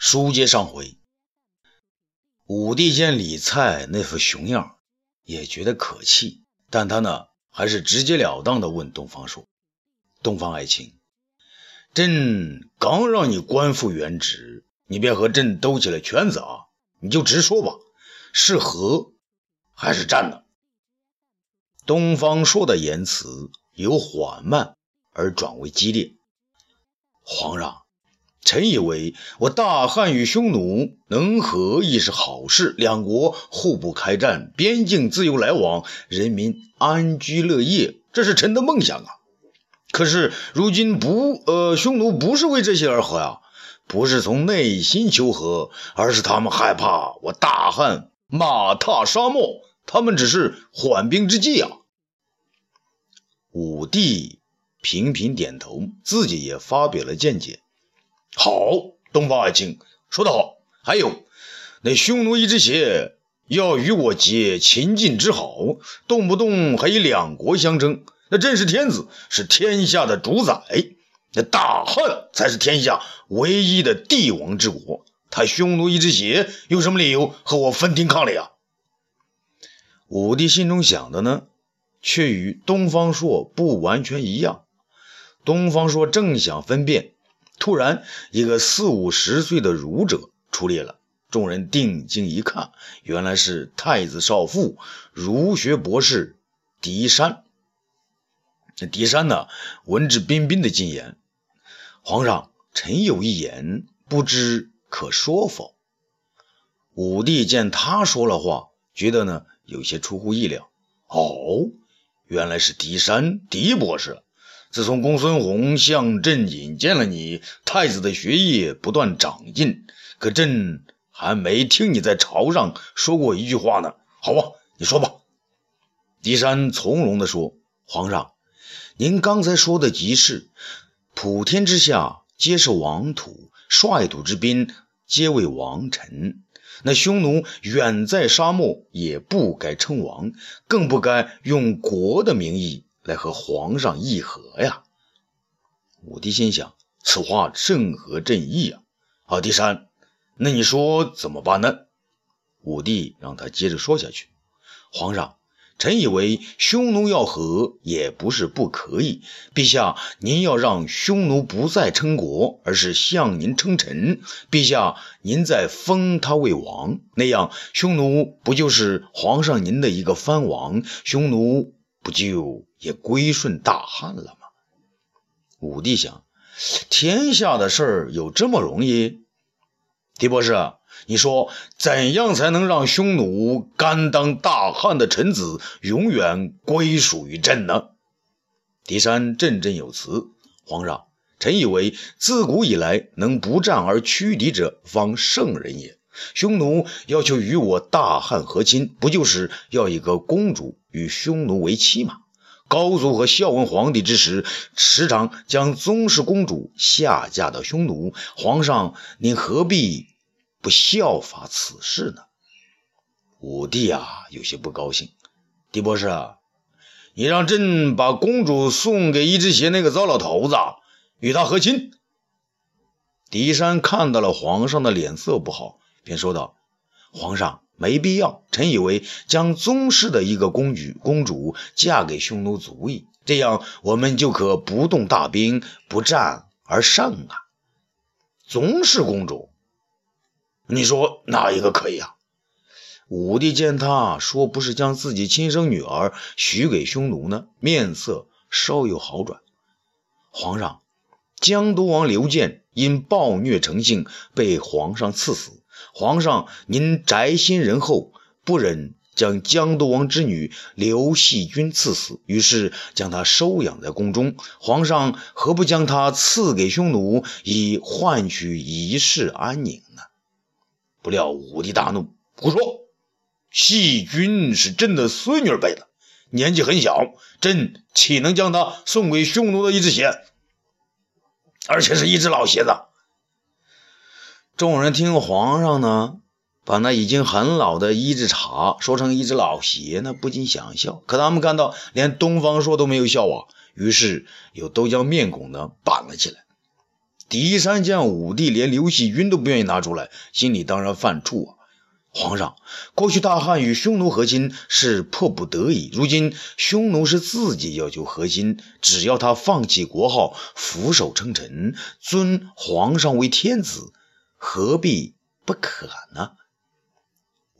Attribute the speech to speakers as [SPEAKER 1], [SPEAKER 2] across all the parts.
[SPEAKER 1] 书接上回，武帝见李蔡那副熊样，也觉得可气，但他呢，还是直截了当的问东方说：“东方爱卿，朕刚让你官复原职，你别和朕兜起了圈子啊！你就直说吧，是和还是战呢？”东方朔的言辞由缓慢而转为激烈，皇上。臣以为，我大汉与匈奴能和亦是好事，两国互不开战，边境自由来往，人民安居乐业，这是臣的梦想啊！可是如今不，呃，匈奴不是为这些而和呀，不是从内心求和，而是他们害怕我大汉马踏沙漠，他们只是缓兵之计啊！武帝频频点头，自己也发表了见解。好，东方爱卿说得好。还有，那匈奴一只鞋要与我结秦晋之好，动不动还以两国相争。那真是天子，是天下的主宰，那大汉才是天下唯一的帝王之国。他匈奴一只鞋有什么理由和我分庭抗礼啊？武帝心中想的呢，却与东方朔不完全一样。东方朔正想分辨。突然，一个四五十岁的儒者出列了。众人定睛一看，原来是太子少傅、儒学博士狄山。狄山呢，文质彬彬的进言：“皇上，臣有一言，不知可说否？”武帝见他说了话，觉得呢有些出乎意料。哦，原来是狄山，狄博士。自从公孙弘向朕引荐了你，太子的学业不断长进。可朕还没听你在朝上说过一句话呢。好吧，你说吧。狄山从容地说：“皇上，您刚才说的极是。普天之下皆是王土，率土之滨皆为王臣。那匈奴远在沙漠，也不该称王，更不该用国的名义。”来和皇上议和呀！武帝心想，此话正合朕意啊！好，第三，那你说怎么办呢？武帝让他接着说下去。皇上，臣以为匈奴要和也不是不可以。陛下，您要让匈奴不再称国，而是向您称臣。陛下，您再封他为王，那样匈奴不就是皇上您的一个藩王？匈奴。不就也归顺大汉了吗？武帝想，天下的事儿有这么容易？狄博士，你说怎样才能让匈奴甘当大汉的臣子，永远归属于朕呢？狄山振振有词：“皇上，臣以为自古以来，能不战而屈敌者，方圣人也。匈奴要求与我大汉和亲，不就是要一个公主？”与匈奴为妻吗？高祖和孝文皇帝之时，时常将宗室公主下嫁到匈奴。皇上，您何必不效法此事呢？武帝啊，有些不高兴。狄博士，你让朕把公主送给一只鞋那个糟老头子，与他和亲。狄山看到了皇上的脸色不好，便说道：“皇上。”没必要，臣以为将宗室的一个公举公主嫁给匈奴足矣，这样我们就可不动大兵，不战而胜啊。宗室公主，你说哪一个可以啊？武帝见他说不是将自己亲生女儿许给匈奴呢，面色稍有好转。皇上，江都王刘建因暴虐成性，被皇上赐死。皇上，您宅心仁厚，不忍将江都王之女刘细君赐死，于是将她收养在宫中。皇上何不将她赐给匈奴，以换取一世安宁呢？不料武帝大怒：“胡说！细君是朕的孙女辈的，年纪很小，朕岂能将她送给匈奴的一只鞋？而且是一只老鞋子。”众人听皇上呢，把那已经很老的一只茶说成一只老鞋，那不禁想笑。可他们看到连东方朔都没有笑啊，于是又都将面孔呢板了起来。狄山见武帝连刘惜君都不愿意拿出来，心里当然犯怵啊。皇上，过去大汉与匈奴和亲是迫不得已，如今匈奴是自己要求和亲，只要他放弃国号，俯首称臣，尊皇上为天子，何必不可呢？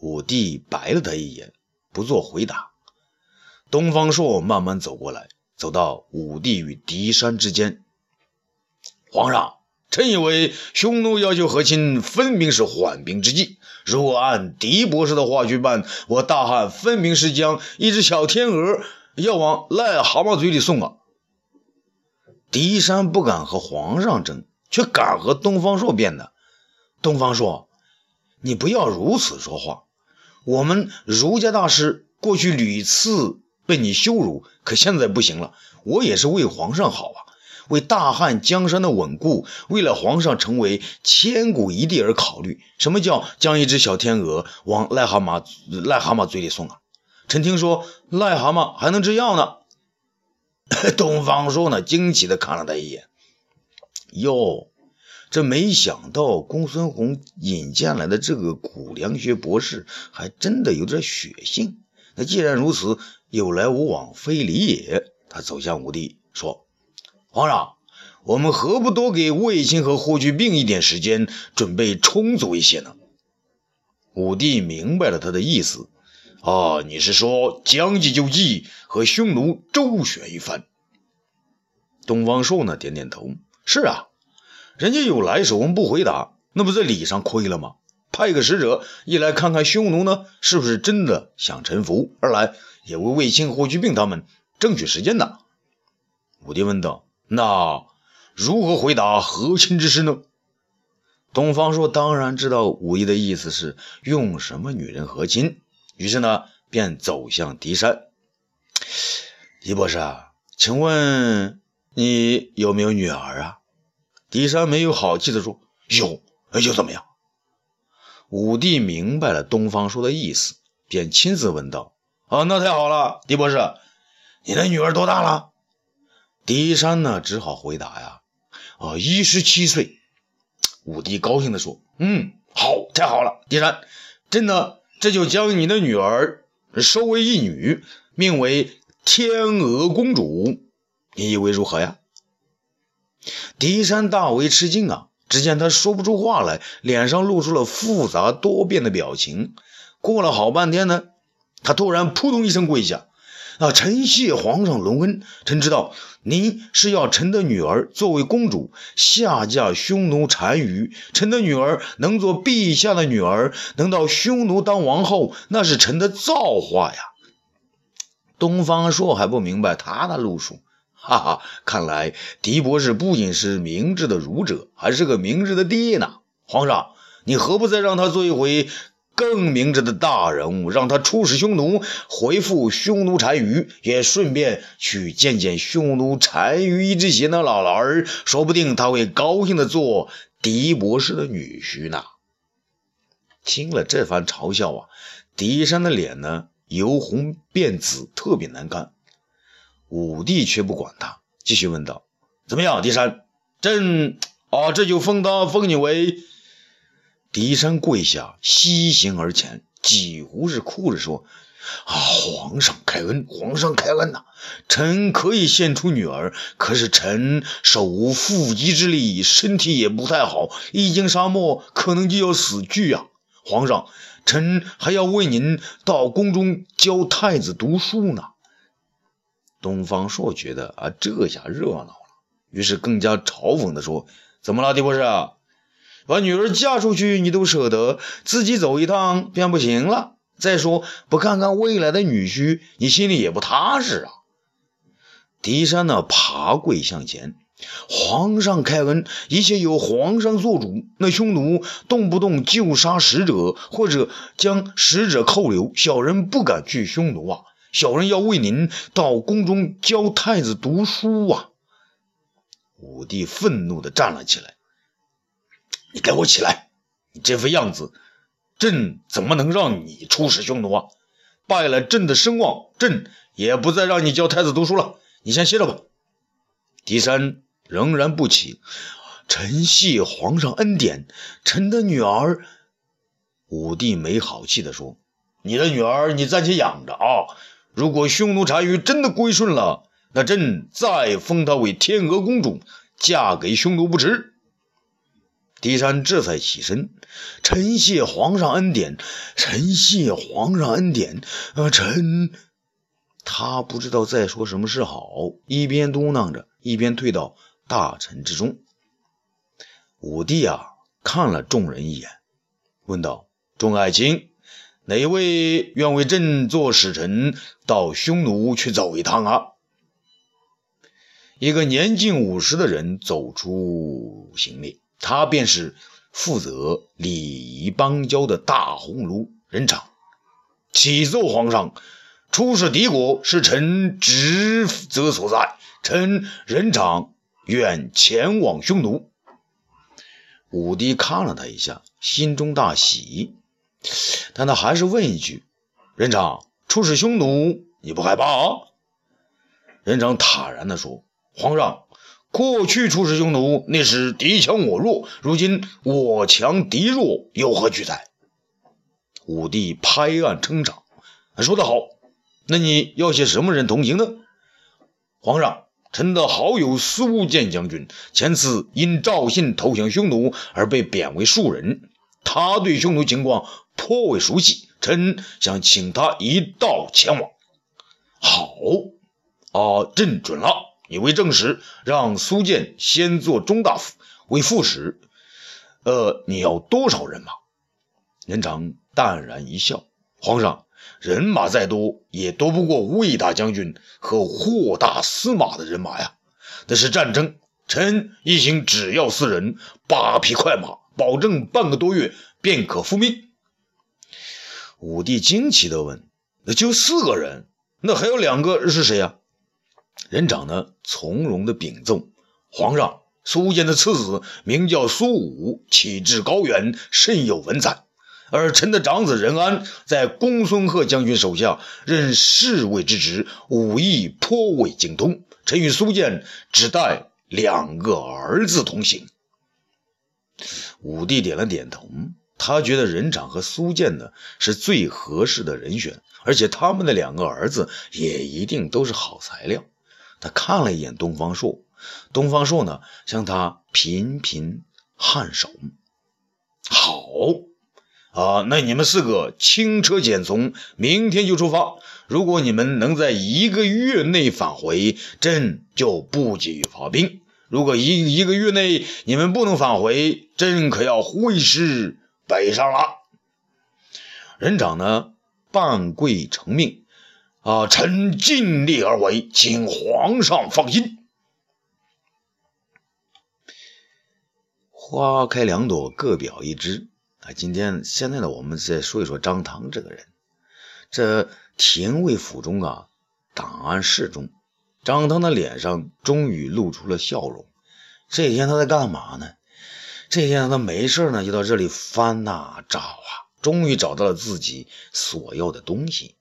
[SPEAKER 1] 武帝白了他一眼，不做回答。东方朔慢慢走过来，走到武帝与狄山之间。皇上，臣以为匈奴要求和亲，分明是缓兵之计。如果按狄博士的话去办，我大汉分明是将一只小天鹅要往癞蛤蟆嘴里送啊！狄山不敢和皇上争，却敢和东方朔辩的。东方朔，你不要如此说话。我们儒家大师过去屡次被你羞辱，可现在不行了。我也是为皇上好啊。为大汉江山的稳固，为了皇上成为千古一帝而考虑。什么叫将一只小天鹅往癞蛤蟆癞蛤蟆嘴里送啊？臣听说癞蛤蟆还能制药呢。东方朔呢，惊奇地看了他一眼。哟，这没想到公孙弘引荐来的这个古凉学博士，还真的有点血性。那既然如此，有来无往非礼也。他走向武帝说。皇上，我们何不多给卫青和霍去病一点时间，准备充足一些呢？武帝明白了他的意思。啊，你是说将计就计，和匈奴周旋一番？东方朔呢？点点头。是啊，人家有来手，我们不回答，那不在礼上亏了吗？派个使者，一来看看匈奴呢，是不是真的想臣服；二来也为卫青、霍去病他们争取时间呢。武帝问道。那如何回答和亲之事呢？东方朔当然知道武帝的意思是用什么女人和亲，于是呢，便走向狄山。狄博士，请问你有没有女儿啊？狄山没有好气地说：“有，又怎么样？”武帝明白了东方朔的意思，便亲自问道：“啊，那太好了，狄博士，你的女儿多大了？”狄山呢，只好回答呀：“啊，一十七岁。”武帝高兴地说：“嗯，好，太好了，狄山，朕呢，这就将你的女儿收为义女，命为天鹅公主，你以为如何呀？”狄山大为吃惊啊！只见他说不出话来，脸上露出了复杂多变的表情。过了好半天呢，他突然扑通一声跪下。啊！臣谢皇上隆恩。臣知道您是要臣的女儿作为公主下嫁匈奴单于。臣的女儿能做陛下的女儿，能到匈奴当王后，那是臣的造化呀。东方朔还不明白他的路数，哈哈！看来狄博士不仅是明智的儒者，还是个明智的爹呢。皇上，你何不再让他做一回？更明智的大人物，让他出使匈奴，回复匈奴单于，也顺便去见见匈奴单于一只邪那老老儿，说不定他会高兴的做狄博士的女婿呢。听了这番嘲笑啊，狄山的脸呢由红变紫，特别难看。武帝却不管他，继续问道：“怎么样，狄山？朕啊，这就封他封你为。”狄山跪下，西行而前，几乎是哭着说：“啊，皇上开恩，皇上开恩呐！臣可以献出女儿，可是臣手无缚鸡之力，身体也不太好，一经沙漠，可能就要死去呀！皇上，臣还要为您到宫中教太子读书呢。”东方朔觉得啊，这下热闹了，于是更加嘲讽地说：“怎么了，狄博士？”把女儿嫁出去，你都舍得自己走一趟便不行了。再说，不看看未来的女婿，你心里也不踏实啊。狄山呢，爬跪向前，皇上开恩，一切由皇上做主。那匈奴动不动就杀使者，或者将使者扣留，小人不敢去匈奴啊。小人要为您到宫中教太子读书啊。武帝愤怒地站了起来。你给我起来！你这副样子，朕怎么能让你出使匈奴啊？败了朕的声望，朕也不再让你教太子读书了。你先歇着吧。狄山仍然不起。臣谢皇上恩典，臣的女儿。武帝没好气地说：“你的女儿，你暂且养着啊。如果匈奴单于真的归顺了，那朕再封她为天鹅公主，嫁给匈奴不迟。”狄山这才起身：“臣谢皇上恩典，臣谢皇上恩典。啊，臣……”他不知道再说什么是好，一边嘟囔着，一边退到大臣之中。武帝啊，看了众人一眼，问道。众爱卿，哪位愿为朕做使臣，到匈奴去走一趟啊？一个年近五十的人走出行列，他便是负责礼仪邦交的大鸿胪任长。启奏皇上，出使敌国是臣职责所在，臣任长愿前往匈奴。武帝看了他一下，心中大喜。但他还是问一句：“任长，出使匈奴，你不害怕？”任长坦然地说：“皇上，过去出使匈奴，那是敌强我弱；如今我强敌弱，有何惧哉？”武帝拍案称赏：“说得好！那你要些什么人同行呢？”皇上，臣的好友苏建将军，前次因赵信投降匈奴而被贬为庶人，他对匈奴情况。颇为熟悉，臣想请他一道前往。好，啊，朕准了。你为正使，让苏建先做中大夫，为副使。呃，你要多少人马？任长淡然一笑：“皇上，人马再多，也多不过魏大将军和霍大司马的人马呀。那是战争，臣一行只要四人，八匹快马，保证半个多月便可复命。”武帝惊奇地问：“那就四个人？那还有两个是谁呀？”人长呢，从容地禀奏：“皇上，苏建的次子名叫苏武，气质高远，甚有文采。而臣的长子任安在公孙贺将军手下任侍卫之职，武艺颇为精通。臣与苏建只带两个儿子同行。”武帝点了点头。他觉得任长和苏建呢是最合适的人选，而且他们的两个儿子也一定都是好材料。他看了一眼东方朔，东方朔呢向他频频颔首。好啊，那你们四个轻车简从，明天就出发。如果你们能在一个月内返回，朕就不急于发兵；如果一一个月内你们不能返回，朕可要挥师。北上了，人长呢半跪承命，啊，臣尽力而为，请皇上放心。花开两朵，各表一枝啊。今天现在呢，我们再说一说张汤这个人。这廷尉府中啊，档案室中，张汤的脸上终于露出了笑容。这天他在干嘛呢？这天他没事呢，就到这里翻呐找啊，终于找到了自己所要的东西。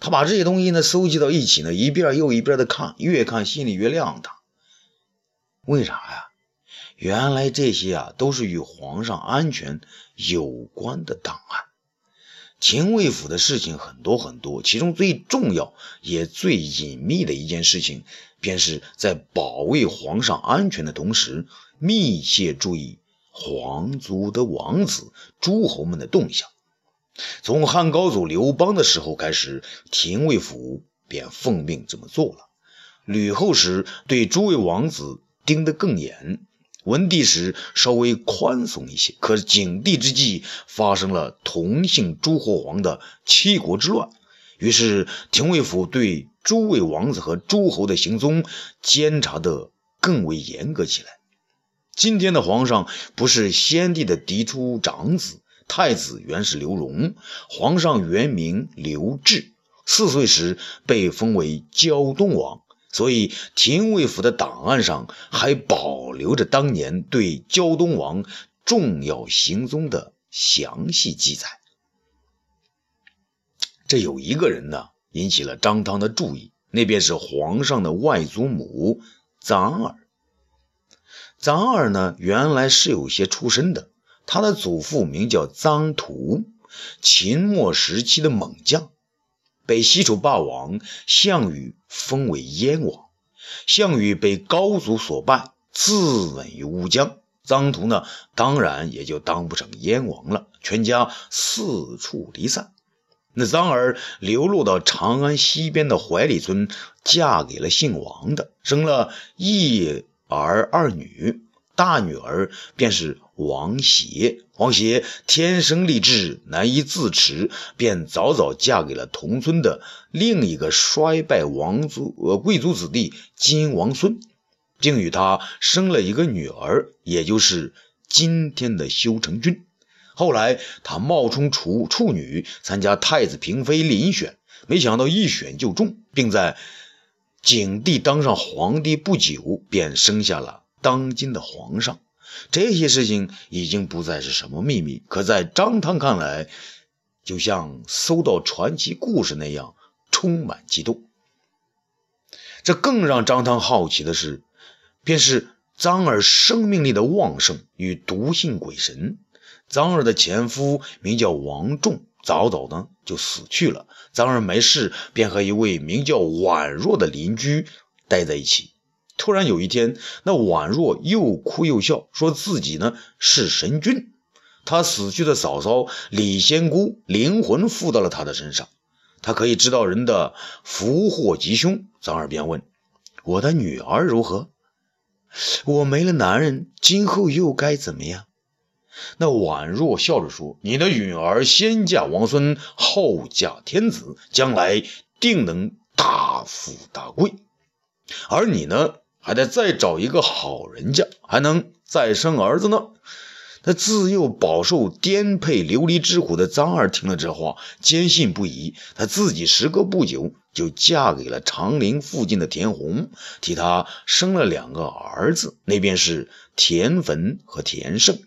[SPEAKER 1] 他把这些东西呢收集到一起呢，一遍又一遍的看，越看心里越亮堂。为啥呀？原来这些啊都是与皇上安全有关的档案。廷尉府的事情很多很多，其中最重要也最隐秘的一件事情，便是在保卫皇上安全的同时。密切注意皇族的王子、诸侯们的动向。从汉高祖刘邦的时候开始，廷尉府便奉命这么做了。吕后时对诸位王子盯得更严，文帝时稍微宽松一些。可景帝之际发生了同姓诸侯王的七国之乱，于是廷尉府对诸位王子和诸侯的行踪监察得更为严格起来。今天的皇上不是先帝的嫡出长子，太子原是刘荣，皇上原名刘志，四岁时被封为胶东王，所以廷尉府的档案上还保留着当年对胶东王重要行踪的详细记载。这有一个人呢，引起了张汤的注意，那便是皇上的外祖母臧儿。张耳呢，原来是有些出身的。他的祖父名叫张图，秦末时期的猛将，被西楚霸王项羽封为燕王。项羽被高祖所败，自刎于乌江。张图呢，当然也就当不成燕王了，全家四处离散。那张儿流落到长安西边的怀里村，嫁给了姓王的，生了一儿二女。大女儿便是王协。王协天生丽质，难以自持，便早早嫁给了同村的另一个衰败王族呃贵族子弟金王孙。并与他生了一个女儿，也就是今天的修成君。后来他冒充处处女参加太子嫔妃遴选，没想到一选就中，并在景帝当上皇帝不久便生下了当今的皇上。这些事情已经不再是什么秘密，可在张汤看来，就像搜到传奇故事那样充满激动。这更让张汤好奇的是。便是张耳生命力的旺盛与毒性鬼神。张耳的前夫名叫王仲，早早的就死去了。张耳没事，便和一位名叫宛若的邻居待在一起。突然有一天，那宛若又哭又笑，说自己呢是神君，他死去的嫂嫂李仙姑灵魂附到了他的身上，他可以知道人的福祸吉凶。张耳便问：“我的女儿如何？”我没了男人，今后又该怎么样？那宛若笑着说：“你的允儿先嫁王孙，后嫁天子，将来定能大富大贵。而你呢，还得再找一个好人家，还能再生儿子呢。”那自幼饱受颠沛流离之苦的张二听了这话，坚信不疑。他自己时隔不久就嫁给了长陵附近的田红，替他生了两个儿子，那便是田汾和田胜。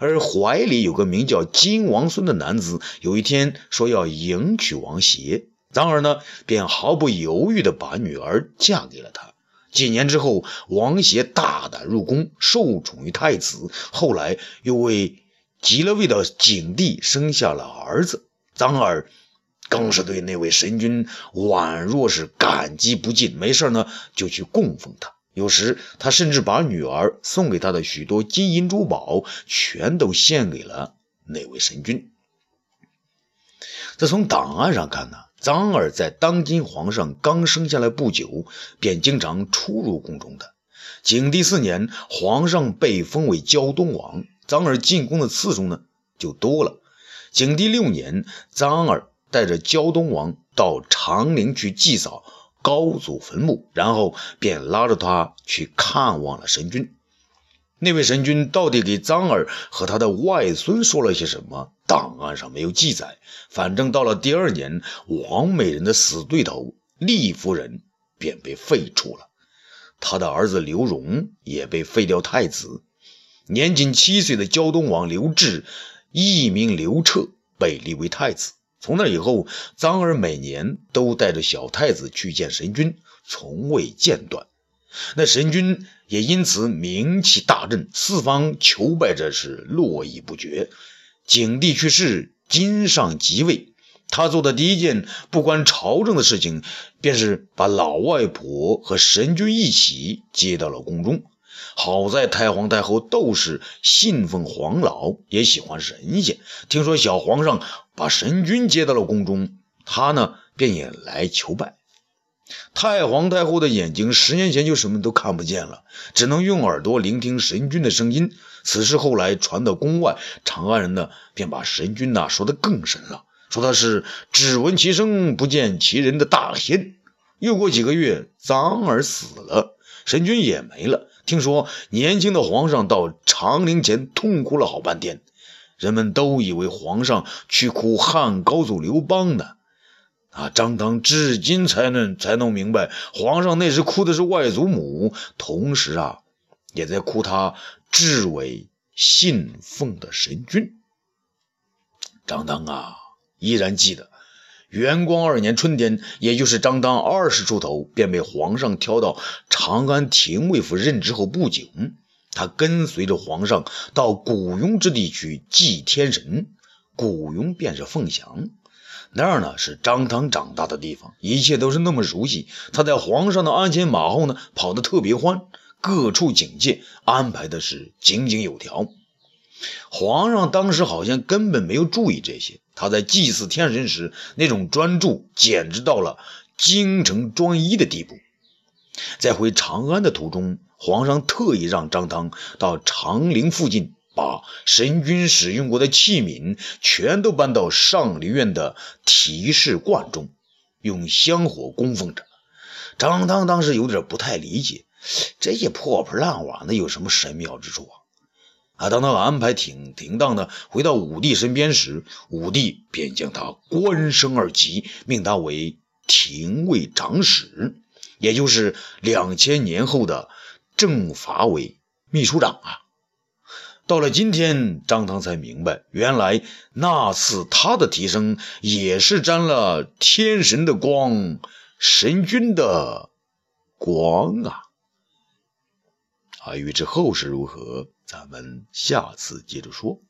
[SPEAKER 1] 而怀里有个名叫金王孙的男子，有一天说要迎娶王协，张二呢便毫不犹豫地把女儿嫁给了他。几年之后，王协大胆入宫，受宠于太子。后来又为极了位的景帝生下了儿子张耳，更是对那位神君宛若是感激不尽。没事呢，就去供奉他。有时他甚至把女儿送给他的许多金银珠宝，全都献给了那位神君。这从档案上看呢。张耳在当今皇上刚生下来不久，便经常出入宫中的。景帝四年，皇上被封为胶东王，张耳进宫的次数呢就多了。景帝六年，张耳带着胶东王到长陵去祭扫高祖坟墓，然后便拉着他去看望了神君。那位神君到底给张耳和他的外孙说了些什么？档案上没有记载。反正到了第二年，王美人的死对头厉夫人便被废除了，他的儿子刘荣也被废掉太子。年仅七岁的胶东王刘志，艺名刘彻，被立为太子。从那以后，张耳每年都带着小太子去见神君，从未间断。那神君也因此名气大振，四方求拜者是络绎不绝。景帝去世，金上即位，他做的第一件不关朝政的事情，便是把老外婆和神君一起接到了宫中。好在太皇太后窦氏信奉黄老，也喜欢神仙，听说小皇上把神君接到了宫中，他呢便也来求拜。太皇太后的眼睛十年前就什么都看不见了，只能用耳朵聆听神君的声音。此事后来传到宫外，长安人呢便把神君呐说得更神了，说他是只闻其声不见其人的大仙。又过几个月，张耳死了，神君也没了。听说年轻的皇上到长陵前痛哭了好半天，人们都以为皇上去哭汉高祖刘邦呢。啊，张汤至今才能才弄明白，皇上那时哭的是外祖母，同时啊，也在哭他至为信奉的神君。张汤啊，依然记得，元光二年春天，也就是张汤二十出头，便被皇上挑到长安廷尉府任职后不久，他跟随着皇上到古雍之地去祭天神。古雍便是凤翔，那儿呢是张汤长大的地方，一切都是那么熟悉。他在皇上的鞍前马后呢，跑得特别欢，各处警戒安排的是井井有条。皇上当时好像根本没有注意这些，他在祭祀天神时那种专注，简直到了京城专一的地步。在回长安的途中，皇上特意让张汤到长陵附近。把神君使用过的器皿全都搬到上林苑的提示罐中，用香火供奉着。张汤当时有点不太理解，这些破破烂瓦的有什么神妙之处啊？啊，当他安排停停当的回到武帝身边时，武帝便将他官升二级，命他为廷尉长史，也就是两千年后的政法委秘书长啊。到了今天，张唐才明白，原来那次他的提升也是沾了天神的光，神君的光啊！啊，欲知后事如何，咱们下次接着说。